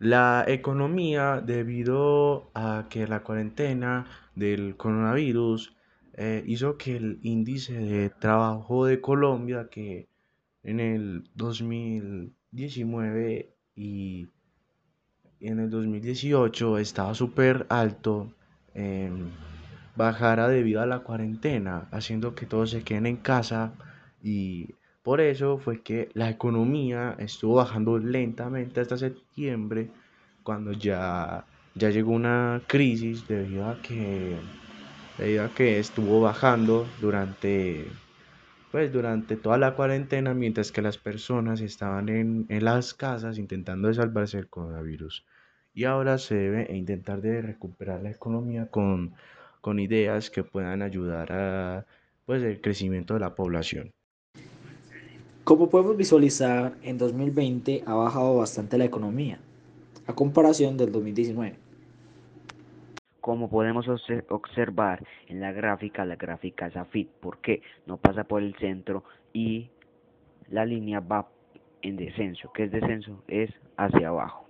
La economía, debido a que la cuarentena del coronavirus eh, hizo que el índice de trabajo de Colombia, que en el 2019 y en el 2018 estaba súper alto, em, bajara debido a la cuarentena, haciendo que todos se queden en casa y por eso fue que la economía estuvo bajando lentamente hasta septiembre, cuando ya, ya llegó una crisis debido a que, debido a que estuvo bajando durante, pues, durante toda la cuarentena, mientras que las personas estaban en, en las casas intentando salvarse del coronavirus. Y ahora se debe intentar de recuperar la economía con, con ideas que puedan ayudar a pues, el crecimiento de la población. Como podemos visualizar, en 2020 ha bajado bastante la economía, a comparación del 2019. Como podemos observar en la gráfica, la gráfica es AFIT, porque no pasa por el centro y la línea va en descenso. ¿Qué es descenso? Es hacia abajo.